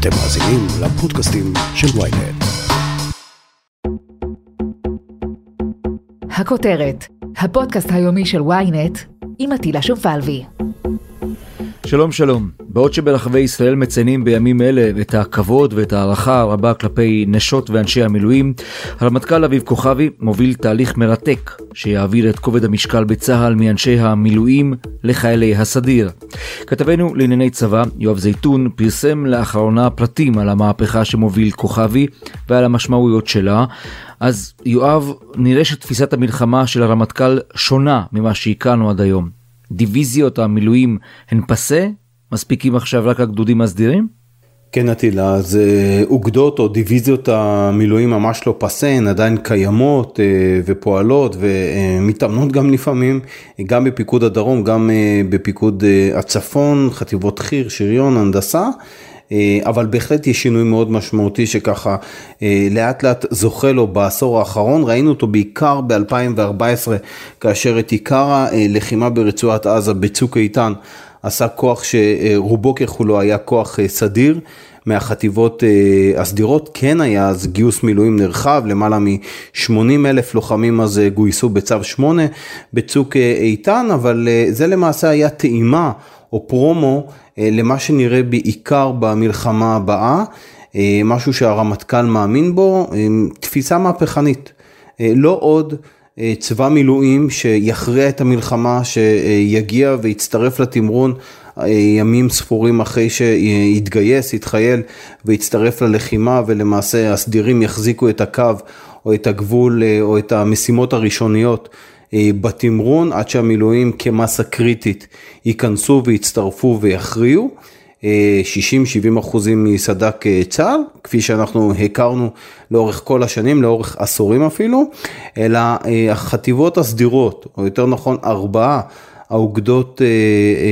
אתם מאזינים לפודקאסטים של ויינט. הכותרת, הפודקאסט היומי של ויינט עם עטילה שומפלבי. שלום שלום, בעוד שברחבי ישראל מציינים בימים אלה את הכבוד ואת ההערכה הרבה כלפי נשות ואנשי המילואים, הרמטכ"ל אביב כוכבי מוביל תהליך מרתק שיעביר את כובד המשקל בצה"ל מאנשי המילואים לחיילי הסדיר. כתבנו לענייני צבא, יואב זייתון, פרסם לאחרונה פרטים על המהפכה שמוביל כוכבי ועל המשמעויות שלה. אז יואב, נראה שתפיסת המלחמה של הרמטכ"ל שונה ממה שהכרנו עד היום. דיוויזיות המילואים הן פסה? מספיקים עכשיו רק הגדודים הסדירים? כן אטילה, אז אה, אוגדות או דיוויזיות המילואים ממש לא פסה, הן עדיין קיימות אה, ופועלות ומתאמנות גם לפעמים, גם בפיקוד הדרום, גם אה, בפיקוד הצפון, חטיבות חי"ר, שריון, הנדסה. אבל בהחלט יש שינוי מאוד משמעותי שככה לאט לאט זוכה לו בעשור האחרון, ראינו אותו בעיקר ב-2014 כאשר את עיקר הלחימה ברצועת עזה בצוק איתן עשה כוח שרובו ככולו היה כוח סדיר. מהחטיבות הסדירות, כן היה אז גיוס מילואים נרחב, למעלה מ-80 אלף לוחמים אז גויסו בצו 8 בצוק איתן, אבל זה למעשה היה טעימה או פרומו למה שנראה בעיקר במלחמה הבאה, משהו שהרמטכ"ל מאמין בו, תפיסה מהפכנית, לא עוד צבא מילואים שיכריע את המלחמה, שיגיע ויצטרף לתמרון ימים ספורים אחרי שיתגייס, יתחייל ויצטרף ללחימה ולמעשה הסדירים יחזיקו את הקו או את הגבול או את המשימות הראשוניות בתמרון עד שהמילואים כמסה קריטית ייכנסו ויצטרפו ויכריעו. 60-70 אחוזים מסד"כ צה"ל, כפי שאנחנו הכרנו לאורך כל השנים, לאורך עשורים אפילו, אלא החטיבות הסדירות, או יותר נכון ארבעה האוגדות,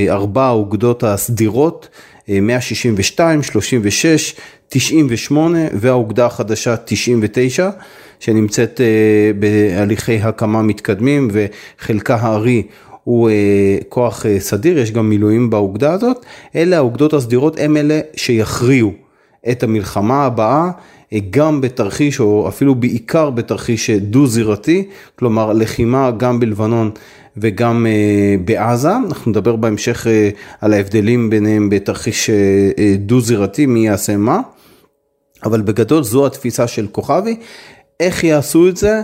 ארבע האוגדות הסדירות, 162, 36, 98 והאוגדה החדשה 99, שנמצאת בהליכי הקמה מתקדמים וחלקה הארי הוא כוח סדיר, יש גם מילואים באוגדה הזאת, אלה האוגדות הסדירות הם אלה שיכריעו את המלחמה הבאה, גם בתרחיש או אפילו בעיקר בתרחיש דו-זירתי, כלומר לחימה גם בלבנון וגם בעזה, אנחנו נדבר בהמשך על ההבדלים ביניהם בתרחיש דו-זירתי, מי יעשה מה, אבל בגדול זו התפיסה של כוכבי, איך יעשו את זה?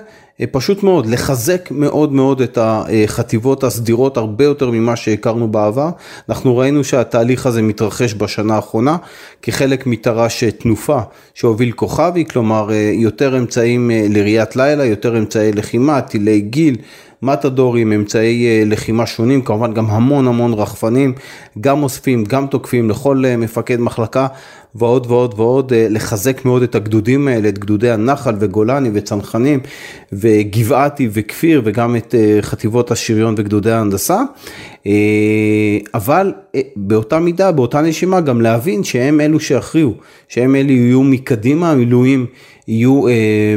פשוט מאוד, לחזק מאוד מאוד את החטיבות הסדירות הרבה יותר ממה שהכרנו בעבר. אנחנו ראינו שהתהליך הזה מתרחש בשנה האחרונה כחלק מתר"ש תנופה שהוביל כוכבי, כלומר יותר אמצעים לראיית לילה, יותר אמצעי לחימה, טילי גיל. מתדורים, אמצעי לחימה שונים, כמובן גם המון המון רחפנים, גם אוספים, גם תוקפים לכל מפקד מחלקה ועוד ועוד ועוד, לחזק מאוד את הגדודים האלה, את גדודי הנחל וגולני וצנחנים וגבעתי וכפיר וגם את חטיבות השריון וגדודי ההנדסה. אבל באותה מידה, באותה נשימה גם להבין שהם אלו שיכריעו, שהם אלו יהיו מקדימה, המילואים יהיו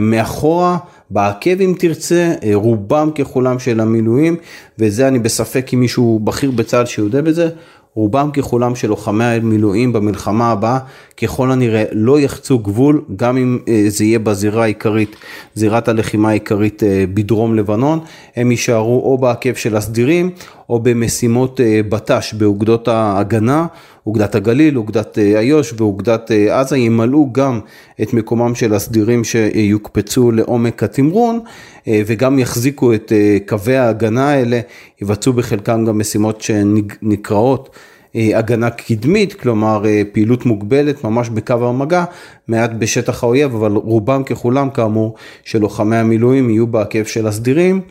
מאחורה. בעקב אם תרצה, רובם ככולם של המילואים, וזה אני בספק אם מישהו בכיר בצה"ל שיודע בזה, רובם ככולם של לוחמי המילואים במלחמה הבאה, ככל הנראה לא יחצו גבול, גם אם זה יהיה בזירה העיקרית, זירת הלחימה העיקרית בדרום לבנון, הם יישארו או בעקב של הסדירים, או במשימות בט"ש, באוגדות ההגנה, אוגדת הגליל, אוגדת איו"ש ואוגדת עזה, ימלאו גם את מקומם של הסדירים שיוקפצו לעומק התמרון, וגם יחזיקו את קווי ההגנה האלה, יבצעו בחלקם גם משימות שנקראות הגנה קדמית, כלומר פעילות מוגבלת ממש בקו המגע, מעט בשטח האויב, אבל רובם ככולם כאמור של לוחמי המילואים יהיו בעקב של הסדירים,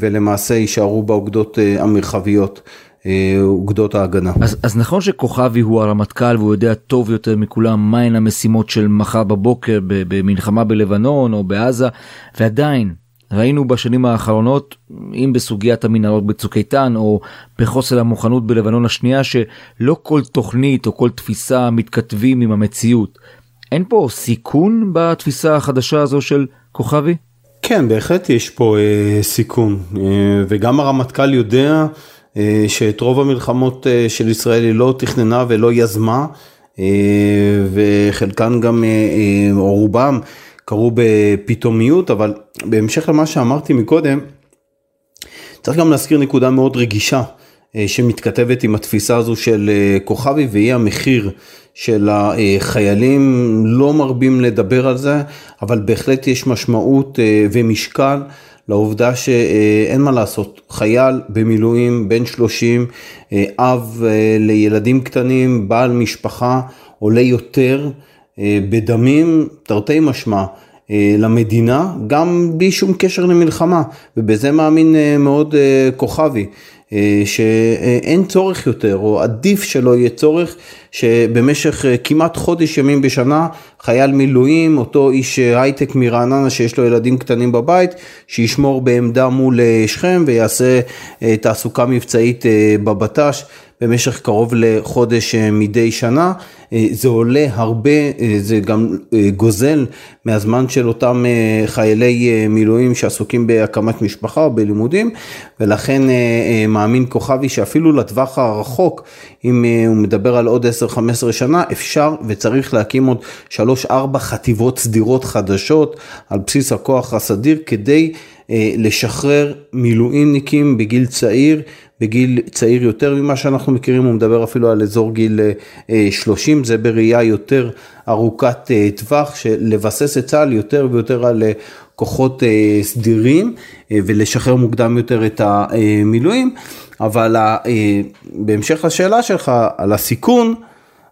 ולמעשה יישארו באוגדות המרחביות. אוגדות ההגנה. אז, אז נכון שכוכבי הוא הרמטכ"ל והוא יודע טוב יותר מכולם מהן המשימות של מחר בבוקר במלחמה בלבנון או בעזה, ועדיין ראינו בשנים האחרונות, אם בסוגיית המנהרות בצוק איתן או בחוסר המוכנות בלבנון השנייה, שלא כל תוכנית או כל תפיסה מתכתבים עם המציאות. אין פה סיכון בתפיסה החדשה הזו של כוכבי? כן, בהחלט יש פה אה, סיכון, אה, וגם הרמטכ"ל יודע שאת רוב המלחמות של ישראל היא לא תכננה ולא יזמה, וחלקן גם, או רובם, קרו בפתאומיות, אבל בהמשך למה שאמרתי מקודם, צריך גם להזכיר נקודה מאוד רגישה. שמתכתבת עם התפיסה הזו של כוכבי והיא המחיר של החיילים, לא מרבים לדבר על זה, אבל בהחלט יש משמעות ומשקל לעובדה שאין מה לעשות, חייל במילואים, בן 30, אב לילדים קטנים, בעל משפחה, עולה יותר בדמים, תרתי משמע. למדינה, גם בלי שום קשר למלחמה, ובזה מאמין מאוד כוכבי. אה, שאין צורך יותר, או עדיף שלא יהיה צורך, שבמשך אה, כמעט חודש ימים בשנה, חייל מילואים, אותו איש אה, הייטק מרעננה שיש לו ילדים קטנים בבית, שישמור בעמדה מול שכם ויעשה תעסוקה מבצעית בבט"ש. במשך קרוב לחודש אה, מדי שנה. אה, זה עולה הרבה, אה, זה גם גוזל מהזמן של אותם חיילי מילואים שעסוקים בהקמת משפחה או בלימודים, ולכן מאמין כוכבי שאפילו לטווח הרחוק, אם הוא מדבר על עוד 10-15 שנה, אפשר וצריך להקים עוד 3-4 חטיבות סדירות חדשות על בסיס הכוח הסדיר כדי לשחרר מילואימניקים בגיל צעיר. בגיל צעיר יותר ממה שאנחנו מכירים, הוא מדבר אפילו על אזור גיל 30, אה, זה בראייה יותר ארוכת אה, טווח, שלבסס את צה"ל יותר ויותר על אה, כוחות סדירים ולשחרר מוקדם יותר את המילואים, אבל בהמשך לשאלה שלך על הסיכון,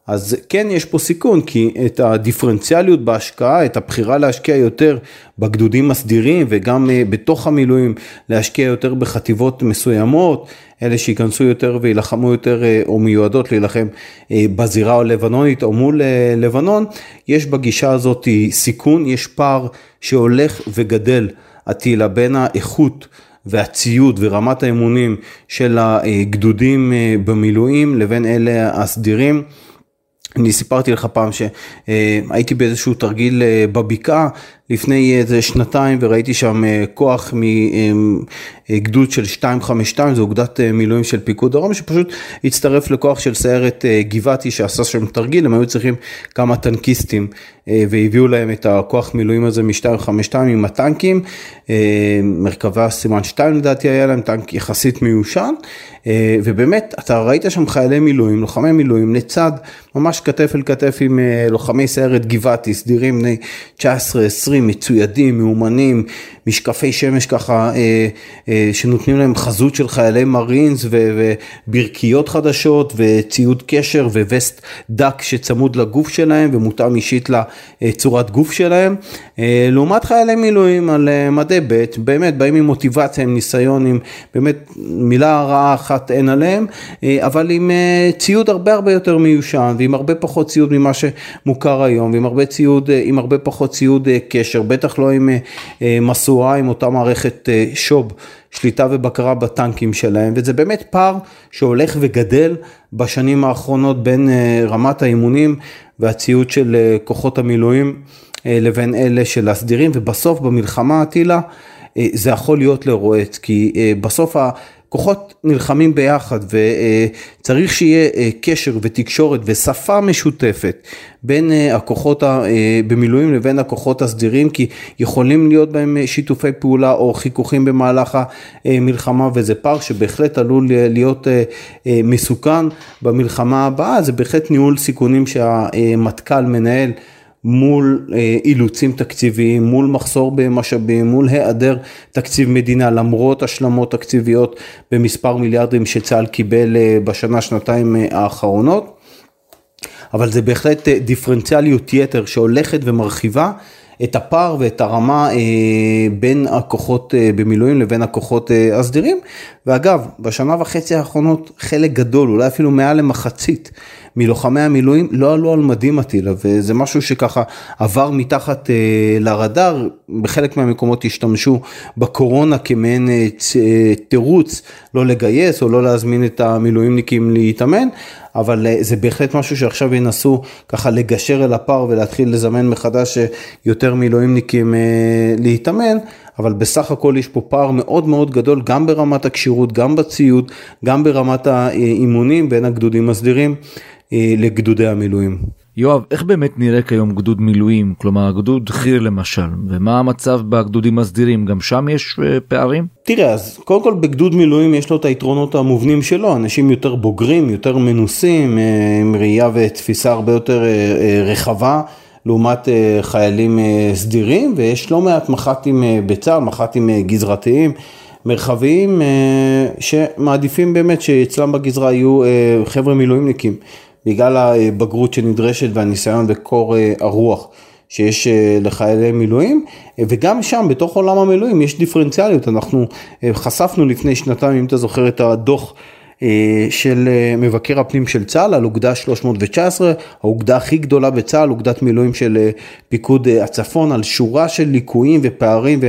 אז כן יש פה סיכון, כי את הדיפרנציאליות בהשקעה, את הבחירה להשקיע יותר בגדודים הסדירים וגם אה, בתוך המילואים להשקיע יותר בחטיבות מסוימות, אלה שייכנסו יותר וילחמו יותר אה, או מיועדות להילחם אה, בזירה הלבנונית או מול לבנון, יש בגישה הזאת סיכון, יש פער שהולך וגדל, עטילה, בין האיכות והציוד ורמת האמונים של הגדודים במילואים לבין אלה הסדירים. אני סיפרתי לך פעם שהייתי באיזשהו תרגיל אה, בבקעה לפני איזה שנתיים וראיתי שם אה, כוח מגדוד של 252, זו אוגדת אה, מילואים של פיקוד דרום, שפשוט הצטרף לכוח של סיירת גבעתי שעשה שם תרגיל, הם היו צריכים כמה טנקיסטים והביאו להם את הכוח מילואים הזה מ-252 עם הטנקים, מרכבה סימן 2 לדעתי היה להם, טנק יחסית מיושן, ובאמת אתה ראית שם חיילי מילואים, לוחמי מילואים לצד ממש כתף אל כתף עם אה, לוחמי סיירת גבעתי, סדירים בני 19-20, מצוידים, מאומנים, משקפי שמש ככה אה, אה, שנותנים להם חזות של חיילי מרינס וברכיות חדשות וציוד קשר ווסט דק שצמוד לגוף שלהם ומותאם אישית לצורת גוף שלהם. לעומת חיילי מילואים על מדי ב', באמת באים עם מוטיבציה, עם ניסיון, עם באמת מילה רעה אחת אין עליהם, אבל עם ציוד הרבה הרבה יותר מיושן ועם הרבה פחות ציוד ממה שמוכר היום ועם הרבה ציוד, עם הרבה פחות ציוד קשר, בטח לא עם מסורת. תשואה עם אותה מערכת אה, שוב, שליטה ובקרה בטנקים שלהם, וזה באמת פער שהולך וגדל בשנים האחרונות בין אה, רמת האימונים והציוד של אה, כוחות המילואים לבין אלה של הסדירים, ובסוף במלחמה עטילה זה יכול להיות לרועץ, כי בסוף כוחות נלחמים ביחד וצריך שיהיה אה, קשר ותקשורת ושפה משותפת בין אה, הכוחות אה, במילואים לבין הכוחות הסדירים כי יכולים להיות בהם שיתופי פעולה או חיכוכים במהלך המלחמה וזה פער שבהחלט עלול להיות מסוכן במלחמה הבאה. זה בהחלט ניהול סיכונים שהמטכ"ל מנהל מול אה, אילוצים תקציביים, מול מחסור במשאבים, מול היעדר תקציב מדינה, למרות השלמות תקציביות במספר מיליארדים שצה"ל קיבל אה, בשנה, שנתיים אה, האחרונות. אבל זה בהחלט דיפרנציאליות יתר שהולכת ומרחיבה את הפער ואת הרמה בין הכוחות במילואים לבין הכוחות הסדירים. ואגב, בשנה וחצי האחרונות חלק גדול, אולי אפילו מעל למחצית מלוחמי המילואים לא עלו על מדים אטילה, וזה משהו שככה עבר מתחת אה, לרדאר, בחלק מהמקומות השתמשו בקורונה כמעין אה, אה, תירוץ לא לגייס או לא להזמין את המילואימניקים להתאמן, אבל אה, זה בהחלט משהו שעכשיו ינסו ככה לגשר אל הפער ולהתחיל לזמן מחדש אה, יותר מילואימניקים אה, להתאמן. אבל בסך הכל יש פה פער מאוד מאוד גדול גם ברמת הכשירות, גם בציוד, גם ברמת האימונים בין הגדודים הסדירים לגדודי המילואים. יואב, איך באמת נראה כיום גדוד מילואים? כלומר, גדוד חי"ר למשל, ומה המצב בגדודים הסדירים? גם שם יש uh, פערים? תראה, אז קודם כל בגדוד מילואים יש לו את היתרונות המובנים שלו, אנשים יותר בוגרים, יותר מנוסים, uh, עם ראייה ותפיסה הרבה יותר רחבה. לעומת חיילים סדירים ויש לא מעט מח"טים בצה"ל, מח"טים גזרתיים, מרחביים, שמעדיפים באמת שאצלם בגזרה יהיו חבר'ה מילואימניקים. בגלל הבגרות שנדרשת והניסיון וקור אה, הרוח שיש אה, לחיילי מילואים וגם שם בתוך עולם המילואים יש דיפרנציאליות. אנחנו אה, חשפנו לפני שנתיים אם אתה זוכר את הדוח של מבקר הפנים של צה"ל על אוגדה 319, האוגדה הכי גדולה בצה"ל, אוגדת מילואים של פיקוד הצפון, על שורה של ליקויים ופערים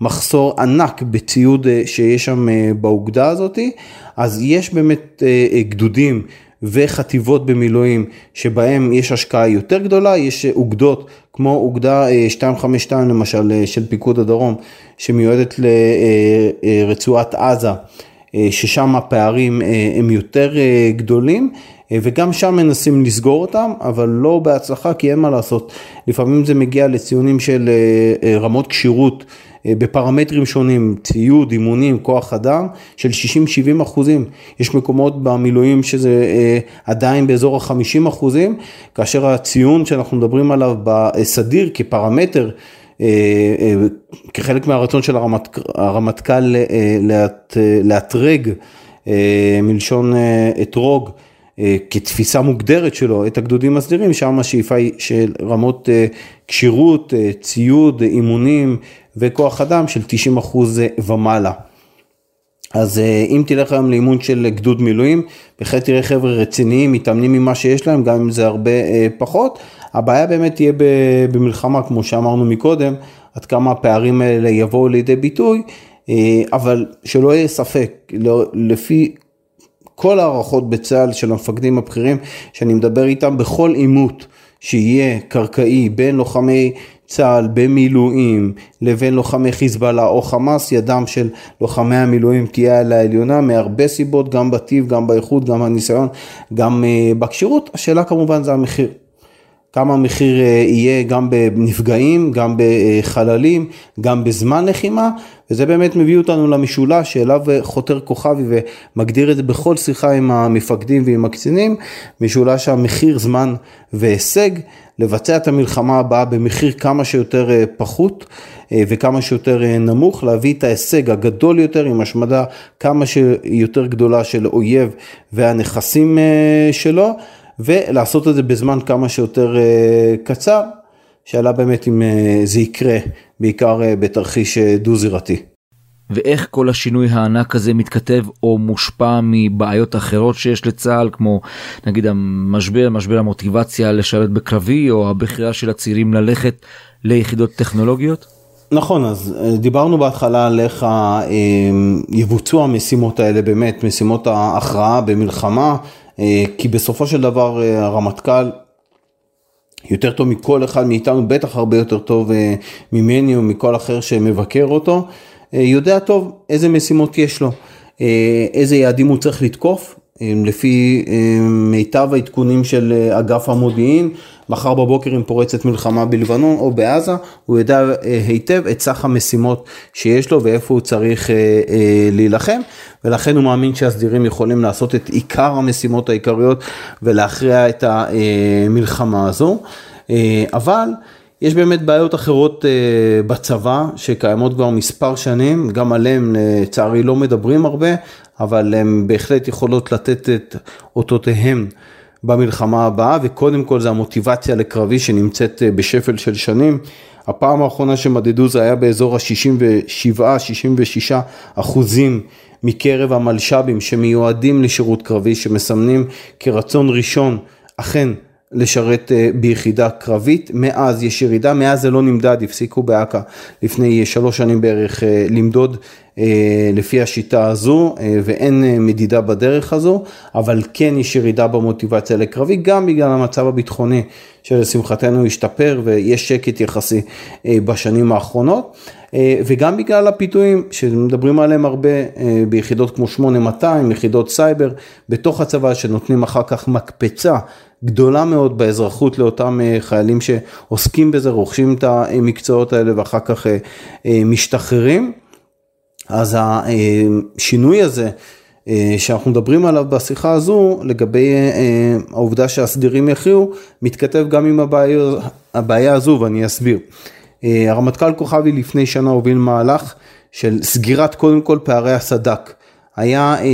ומחסור ענק בציוד שיש שם באוגדה הזאתי, אז יש באמת גדודים וחטיבות במילואים שבהם יש השקעה יותר גדולה, יש אוגדות כמו אוגדה 252 אה, למשל אה, של פיקוד הדרום שמיועדת לרצועת עזה, אה, ששם הפערים הם יותר גדולים וגם שם מנסים לסגור אותם, אבל לא בהצלחה כי אין מה לעשות, לפעמים זה מגיע לציונים של רמות כשירות בפרמטרים שונים, ציוד, אימונים, כוח אדם, של 60-70 אחוזים. יש מקומות במילואים שזה אה, עדיין באזור ה-50 אחוזים, כאשר הציון שאנחנו מדברים עליו בסדיר כפרמטר, אה, כחלק מהרצון של הרמטכ"ל לאתרג, מלשון אתרוג, כתפיסה מוגדרת שלו את הגדודים הסדירים, שם השאיפה היא של רמות כשירות, ציוד, אימונים, וכוח אדם של 90 אחוז ומעלה. אז אה, אם תלך היום לאימון של גדוד מילואים, בהחלט תראה חבר'ה רציניים, מתאמנים ממה שיש להם, גם אם זה הרבה אה, פחות. הבעיה באמת תהיה במלחמה, כמו שאמרנו מקודם, עד כמה הפערים האלה יבואו לידי ביטוי, אה, אבל שלא יהיה ספק, לא, לפי כל ההערכות בצה"ל של המפקדים הבכירים, שאני מדבר איתם בכל עימות שיהיה קרקעי בין לוחמי צה"ל במילואים לבין לוחמי חיזבאללה או חמאס, ידם של לוחמי המילואים תהיה על העליונה מהרבה סיבות, גם בטיב, גם באיכות, גם הניסיון, גם אה, בכשירות, השאלה כמובן זה המחיר. כמה המחיר אה, יהיה גם בנפגעים, גם בחללים, גם בזמן לחימה, וזה באמת מביא אותנו למשולש שאליו אה, חותר כוכבי ומגדיר את זה בכל שיחה עם המפקדים ועם הקצינים, משולש המחיר, זמן והישג, לבצע את המלחמה הבאה במחיר כמה שיותר אה, פחות וכמה שיותר נמוך, להביא את ההישג הגדול יותר עם השמדה כמה שיותר גדולה של אויב והנכסים שלו. ולעשות את זה בזמן כמה שיותר אה, קצר, שאלה באמת אם אה, זה יקרה, בעיקר אה, בתרחיש דו-זירתי. ואיך כל השינוי הענק הזה מתכתב או מושפע מבעיות אחרות שיש לצה"ל כמו נגיד המשבר, משבר המוטיבציה לשרת בקרבי או הבחירה של הצעירים ללכת ליחידות טכנולוגיות? נכון, אז דיברנו בהתחלה על איך יבוצעו המשימות האלה באמת, משימות ההכרעה במלחמה, כי בסופו של דבר אה, הרמטכ"ל יותר טוב מכל אחד מאיתנו, בטח הרבה יותר טוב אה, ממני או מכל אחר שמבקר אותו, יודע טוב איזה משימות יש לו, איזה יעדים הוא צריך לתקוף, לפי מיטב העדכונים של אגף המודיעין, מחר בבוקר אם פורצת מלחמה בלבנון או בעזה, הוא יודע היטב את סך המשימות שיש לו ואיפה הוא צריך להילחם, ולכן הוא מאמין שהסדירים יכולים לעשות את עיקר המשימות העיקריות ולהכריע את המלחמה הזו. אבל יש באמת בעיות אחרות בצבא שקיימות כבר מספר שנים, גם עליהן לצערי לא מדברים הרבה, אבל הן בהחלט יכולות לתת את אותותיהם במלחמה הבאה, וקודם כל זה המוטיבציה לקרבי שנמצאת בשפל של שנים. הפעם האחרונה שמדדו זה היה באזור ה-67-66 אחוזים מקרב המלש"בים שמיועדים לשירות קרבי, שמסמנים כרצון ראשון אכן לשרת אה, ביחידה קרבית, מאז יש ירידה, מאז זה לא נמדד, הפסיקו באכ"א. לפני שלוש שנים בערך אה, למדוד לפי השיטה הזו ואין מדידה בדרך הזו, אבל כן יש ירידה במוטיבציה לקרבי גם בגלל המצב הביטחוני שלשמחתנו השתפר ויש שקט יחסי בשנים האחרונות. וגם בגלל הפיתויים שמדברים עליהם הרבה ביחידות כמו 8200, יחידות סייבר, בתוך הצבא שנותנים אחר כך מקפצה גדולה מאוד באזרחות לאותם אה, חיילים שעוסקים בזה, רוכשים את המקצועות האלה ואחר כך אה, אה, משתחררים. אז השינוי הזה שאנחנו מדברים עליו בשיחה הזו לגבי העובדה שהסדירים יכריעו, מתכתב גם עם הבעיה, הבעיה הזו ואני אסביר. הרמטכ"ל כוכבי לפני שנה הוביל מהלך של סגירת קודם כל פערי הסד"כ. היה אה,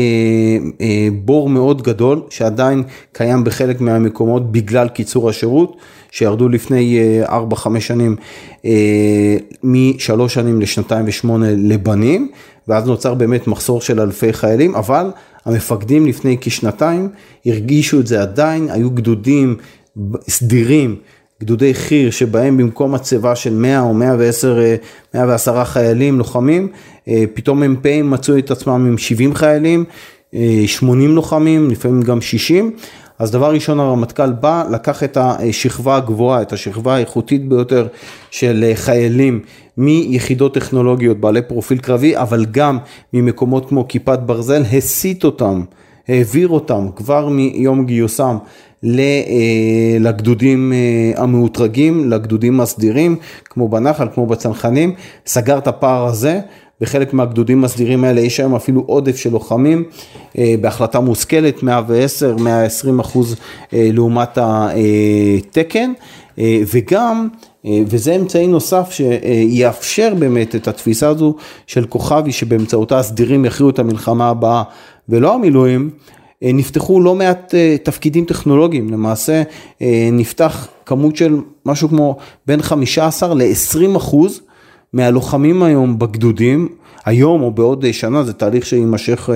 אה, בור מאוד גדול שעדיין קיים בחלק מהמקומות בגלל קיצור השירות שירדו לפני אה, 4-5 שנים אה, משלוש שנים לשנתיים ושמונה לבנים ואז נוצר באמת מחסור של אלפי חיילים אבל המפקדים לפני כשנתיים הרגישו את זה עדיין היו גדודים סדירים גדודי חי"ר שבהם במקום הצבה של 100 או 110, 110 חיילים לוחמים, אה, פתאום מ"פים מצאו את עצמם עם 70 חיילים, 80 אה, לוחמים, לפעמים גם 60. אז דבר ראשון הרמטכ"ל בא, לקח את השכבה הגבוהה, את השכבה האיכותית ביותר של אה, חיילים מיחידות טכנולוגיות בעלי פרופיל קרבי, אבל גם ממקומות כמו כיפת ברזל, הסיט אותם, העביר אותם כבר מיום גיוסם אה, לגדודים אה, המאותרגים, לגדודים הסדירים, כמו בנחל, כמו בצנחנים, סגר את הפער הזה. בחלק מהגדודים הסדירים האלה יש היום אפילו עודף של לוחמים אה, בהחלטה מושכלת 110 120 אחוז לעומת התקן וגם וזה אמצעי נוסף שיאפשר באמת את התפיסה הזו של כוכבי שבאמצעותה הסדירים יכריעו את המלחמה הבאה ולא המילואים אה, נפתחו לא מעט אה, תפקידים טכנולוגיים, למעשה אה, נפתח כמות של משהו כמו בין 15 ל-20 אחוז מהלוחמים היום בגדודים, היום או בעוד שנה, זה תהליך שיימשך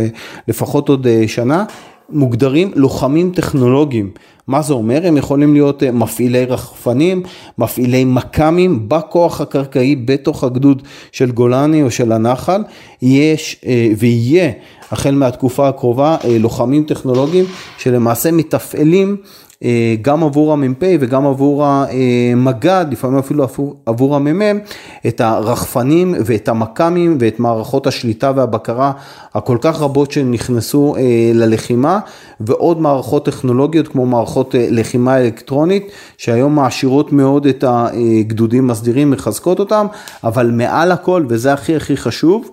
לפחות עוד שנה, מוגדרים לוחמים טכנולוגיים. מה זה אומר? הם יכולים להיות מפעילי רחפנים, מפעילי מכ"מים בכוח הקרקעי בתוך הגדוד של גולני או של הנחל, יש ויהיה החל מהתקופה הקרובה אה, לוחמים טכנולוגיים שלמעשה מתפעלים אה, גם עבור המ"פ וגם עבור המג"ד, לפעמים אפילו עבור המ"מ, את הרחפנים ואת המכ"מים ואת מערכות השליטה והבקרה הכל כך רבות שנכנסו אה, ללחימה, ועוד מערכות טכנולוגיות כמו מערכות לחימה אלקטרונית, שהיום מעשירות מאוד את הגדודים הסדירים, מחזקות אותם, אבל מעל הכל, וזה הכי הכי חשוב,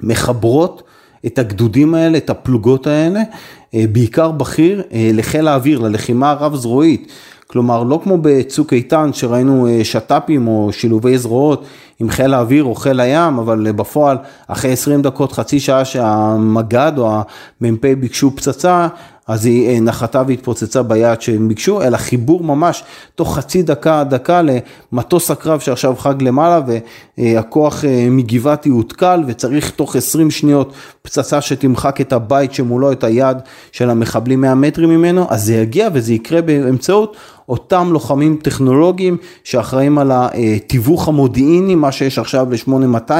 מחברות את הגדודים האלה, את הפלוגות האלה, אה, בעיקר בכיר, אה, לחיל האוויר, ללחימה הרב זרועית. כלומר, לא כמו בצוק איתן שראינו אה, שת"פים או שילובי זרועות עם חיל האוויר או חיל הים, אבל בפועל אחרי 20 דקות, חצי שעה שהמג"ד או המ"פ ביקשו פצצה, אז היא אה, נחתה והתפוצצה ביעד שהם ביקשו, אלא חיבור ממש תוך חצי דקה, דקה למטוס הקרב שעכשיו חג למעלה והכוח אה, מגבעתי הותקל וצריך תוך 20 שניות פצצה שתמחק את הבית שמולו, את היעד של המחבלים 100 מטרים ממנו, אז זה יגיע וזה יקרה באמצעות אותם לוחמים טכנולוגיים שאחראים על התיווך המודיעיני, מה שיש עכשיו ל-8200,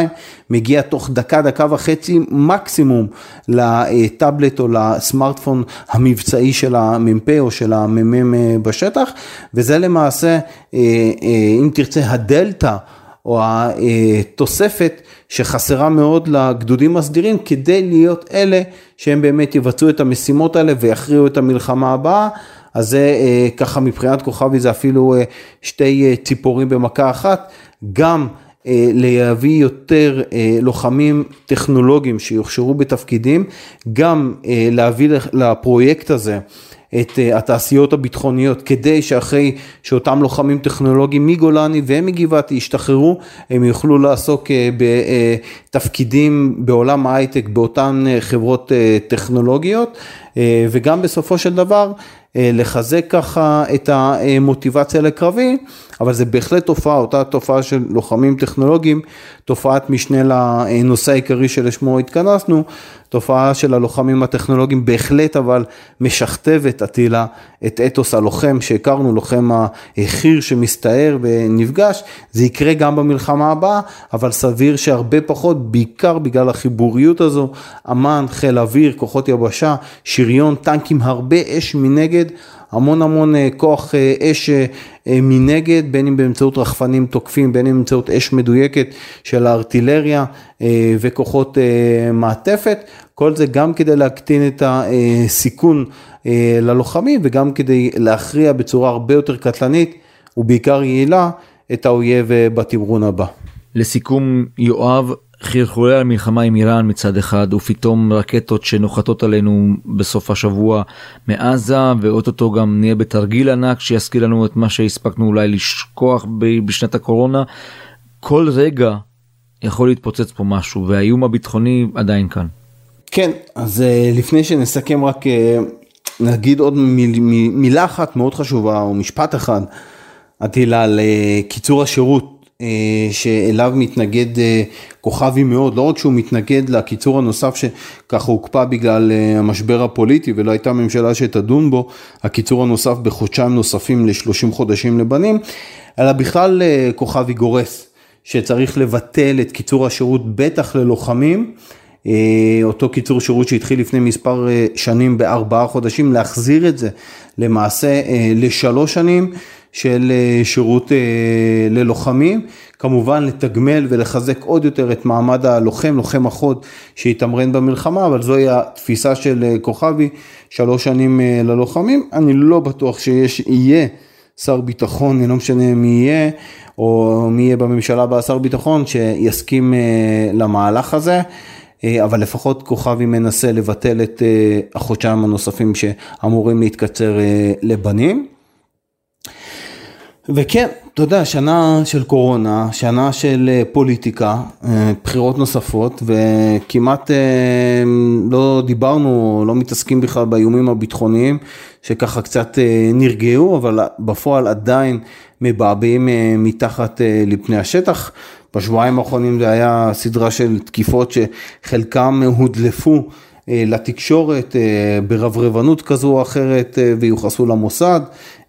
מגיע תוך דקה, דקה וחצי מקסימום לטאבלט או לסמארטפון המבצעי של המ"פ או של המ"מ בשטח, וזה למעשה, אה, אה, אם תרצה, הדלתא. או התוספת שחסרה מאוד לגדודים הסדירים כדי להיות אלה שהם באמת יבצעו את המשימות האלה ויכריעו את המלחמה הבאה. אז זה אה, ככה מבחינת כוכבי זה אפילו אה, שתי אה, ציפורים במכה אחת, גם להביא יותר לוחמים טכנולוגיים שיוכשרו בתפקידים, גם להביא לפרויקט הזה את התעשיות הביטחוניות כדי שאחרי שאותם לוחמים טכנולוגיים מגולני ומגבעתי ישתחררו הם יוכלו לעסוק בתפקידים בעולם ההייטק באותן חברות טכנולוגיות וגם בסופו של דבר אה, לחזק ככה את המוטיבציה לקרבי, אבל זה בהחלט תופעה, אותה תופעה של לוחמים טכנולוגיים, תופעת משנה לנושא העיקרי שלשמו התכנסנו, תופעה של הלוחמים הטכנולוגיים בהחלט אבל משכתבת עטילה את אתוס הלוחם שהכרנו, לוחם החי"ר שמסתער ונפגש, זה יקרה גם במלחמה הבאה, אבל סביר שהרבה פחות, בעיקר בגלל החיבוריות הזו, אמ"ן, חיל אוויר, כוחות יבשה, שריון, טנקים, הרבה אש מנגד, המון המון אה, כוח אה, אש אה, מנגד, בין אם באמצעות רחפנים תוקפים, בין אם באמצעות אש מדויקת של הארטילריה וכוחות מעטפת, כל זה גם כדי להקטין את הסיכון ללוחמים וגם כדי להכריע בצורה הרבה יותר קטלנית ובעיקר יעילה את האויב בתמרון הבא. לסיכום, יואב, חרחורי המלחמה עם איראן מצד אחד ופתאום רקטות שנוחתות עלינו בסוף השבוע מעזה ואו-טו-טו גם נהיה בתרגיל ענק שיזכיר לנו את מה שהספקנו אולי לשכוח בשנת הקורונה. כל רגע יכול להתפוצץ פה משהו והאיום הביטחוני עדיין כאן. כן אז אה, לפני שנסכם רק אה, נגיד עוד מילה אחת מאוד חשובה או משפט אחד. עטילה על אה, קיצור השירות שאליו מתנגד אה, כוכבי מאוד, לא רק שהוא מתנגד לקיצור הנוסף שככה הוקפא בגלל אה, המשבר הפוליטי ולא הייתה ממשלה שתדון בו, הקיצור הנוסף בחודשיים נוספים ל-30 חודשים לבנים, אלא בכלל כוכבי גורס שצריך לבטל את קיצור השירות בטח ללוחמים. אותו קיצור שירות שהתחיל לפני מספר שנים בארבעה חודשים, להחזיר את זה למעשה לשלוש שנים. של אה, שירות אה, ללוחמים, כמובן לתגמל ולחזק עוד יותר את מעמד הלוחם, לוחם החוד שהתעמרן במלחמה, אבל זוהי התפיסה של אה, כוכבי, שלוש שנים ללוחמים, אני לא בטוח שיש, יהיה שר ביטחון, לא משנה מי יהיה, או מי יהיה בממשלה הבאה שר ביטחון, שיסכים למהלך הזה. אבל לפחות כוכבי מנסה לבטל את החודשיים הנוספים שאמורים להתקצר לבנים. וכן, אתה יודע, שנה של קורונה, שנה של אה, פוליטיקה, אה, בחירות נוספות, וכמעט אה, לא דיברנו, לא מתעסקים בכלל באיומים הביטחוניים, שככה קצת נרגעו, אבל בפועל עדיין מבעבעים מתחת לפני השטח. בשבועיים האחרונים זה היה סדרה של תקיפות שחלקם הודלפו לתקשורת ברברבנות כזו או אחרת ויוחסו למוסד.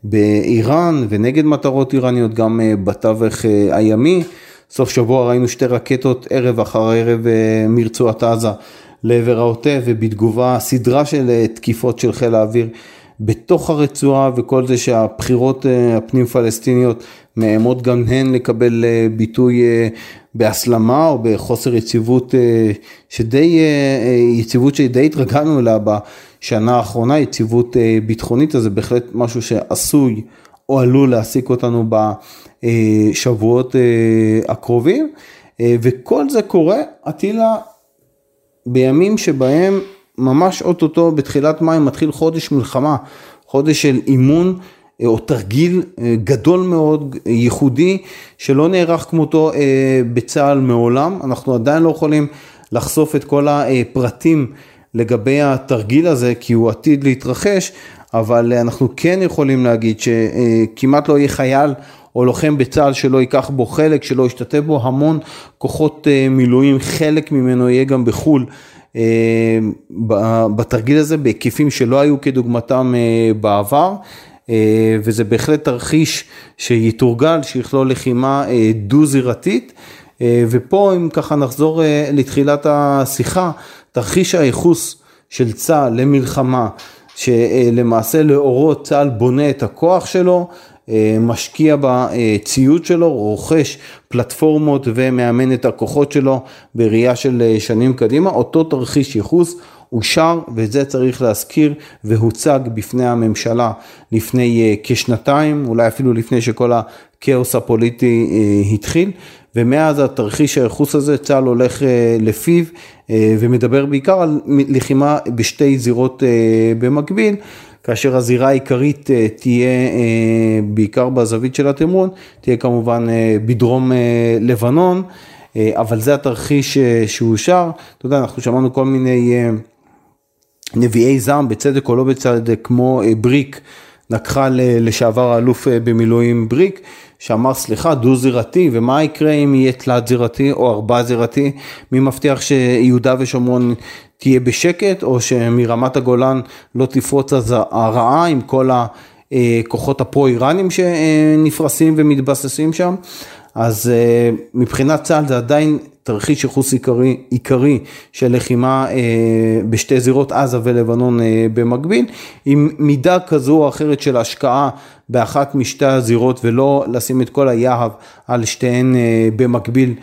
באיראן ונגד מטרות איראניות גם אה, בתווך אה, הימי. סוף שבוע ראינו שתי רקטות ערב אחר ערב אה, מרצועת עזה לעבר העוטף ובתגובה סדרה של תקיפות של חיל האוויר בתוך הרצועה וכל זה שהבחירות הפנים פלסטיניות מאיימות גם הן לקבל ביטוי בהסלמה או בחוסר יציבות שדי, יציבות שדי התרגלנו אליה שנה האחרונה, יציבות אה, ביטחונית, אז זה בהחלט משהו שעשוי או עלול להעסיק אותנו בשבועות אה, הקרובים, אה, וכל זה קורה, אטילה, בימים שבהם ממש אוטוטו בתחילת מאי מתחיל חודש מלחמה, חודש של אימון או תרגיל גדול מאוד, ייחודי, שלא נערך כמותו בצה"ל מעולם, אנחנו עדיין לא יכולים לחשוף את כל הפרטים לגבי התרגיל הזה, כי הוא עתיד להתרחש, אבל אנחנו כן יכולים להגיד שכמעט לא יהיה חייל או לוחם בצה"ל שלא ייקח בו חלק, שלא ישתתף בו המון כוחות אה, מילואים, חלק ממנו יהיה גם בחו"ל. אה, בתרגיל הזה בהיקפים שלא היו כדוגמתם אה, בעבר. וזה בהחלט תרחיש שיתורגל, שיכלול לחימה דו-זירתית. ופה אם ככה נחזור לתחילת השיחה, תרחיש הייחוס של צה"ל למלחמה, שלמעשה לאורו צה"ל בונה את הכוח שלו, משקיע בציוד שלו, רוכש פלטפורמות ומאמן את הכוחות שלו בראייה של שנים קדימה, אותו תרחיש ייחוס אושר ואת זה צריך להזכיר והוצג בפני הממשלה לפני כשנתיים, אולי אפילו לפני שכל הכאוס הפוליטי התחיל. ומאז התרחיש הייחוס הזה צה"ל הולך לפיו אה, ומדבר בעיקר על לחימה בשתי זירות אה, במקביל, כאשר הזירה העיקרית אה, תהיה בעיקר בזווית של התמרון, תהיה כמובן בדרום לבנון, אבל זה התרחיש שאושר, אתה יודע, אנחנו שמענו כל מיני נביאי זעם, בצדק או לא בצדק, כמו בריק. לקחה לשעבר האלוף במילואים בריק, שאמר סליחה דו זירתי ומה יקרה אם יהיה תלת זירתי או ארבע זירתי, מי מבטיח שיהודה ושומרון תהיה בשקט או שמרמת הגולן לא תפרוץ אז הרעה עם כל הכוחות הפרו איראנים שנפרסים ומתבססים שם. אז אה, מבחינת צה"ל זה עדיין תרחיש ייחוס עיקרי, עיקרי של לחימה אה, בשתי זירות עזה ולבנון אה, במקביל, עם מידה כזו או אחרת של השקעה באחת משתי הזירות ולא לשים את כל היהב על שתיהן אה, במקביל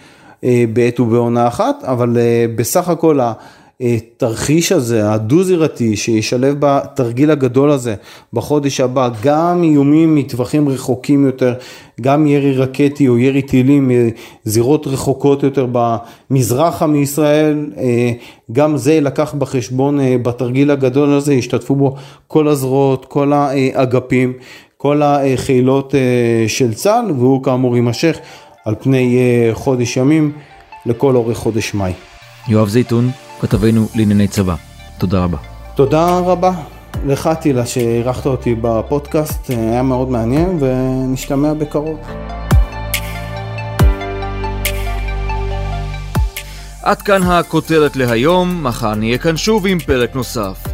אה, בעת ובעונה אחת, אבל אה, בסך הכל התרחיש הזה, הדו-זירתי, שישלב בתרגיל הגדול הזה בחודש הבא, גם איומים מטווחים רחוקים יותר, גם ירי רקטי או ירי טילים מזירות רחוקות יותר במזרחה מישראל, אה, גם זה לקח בחשבון אה, בתרגיל הגדול הזה, השתתפו בו כל הזרועות, כל האגפים, כל החילות אה, של צה"ל, והוא כאמור יימשך על פני חודש ימים לכל אורך חודש מאי. יואב זייתון, כתבנו לענייני צבא. תודה רבה. תודה רבה לך טילה שאירחת אותי בפודקאסט, היה מאוד מעניין ונשתמע בקרוב. עד כאן הכותרת להיום, מחר נהיה כאן שוב עם פרק נוסף.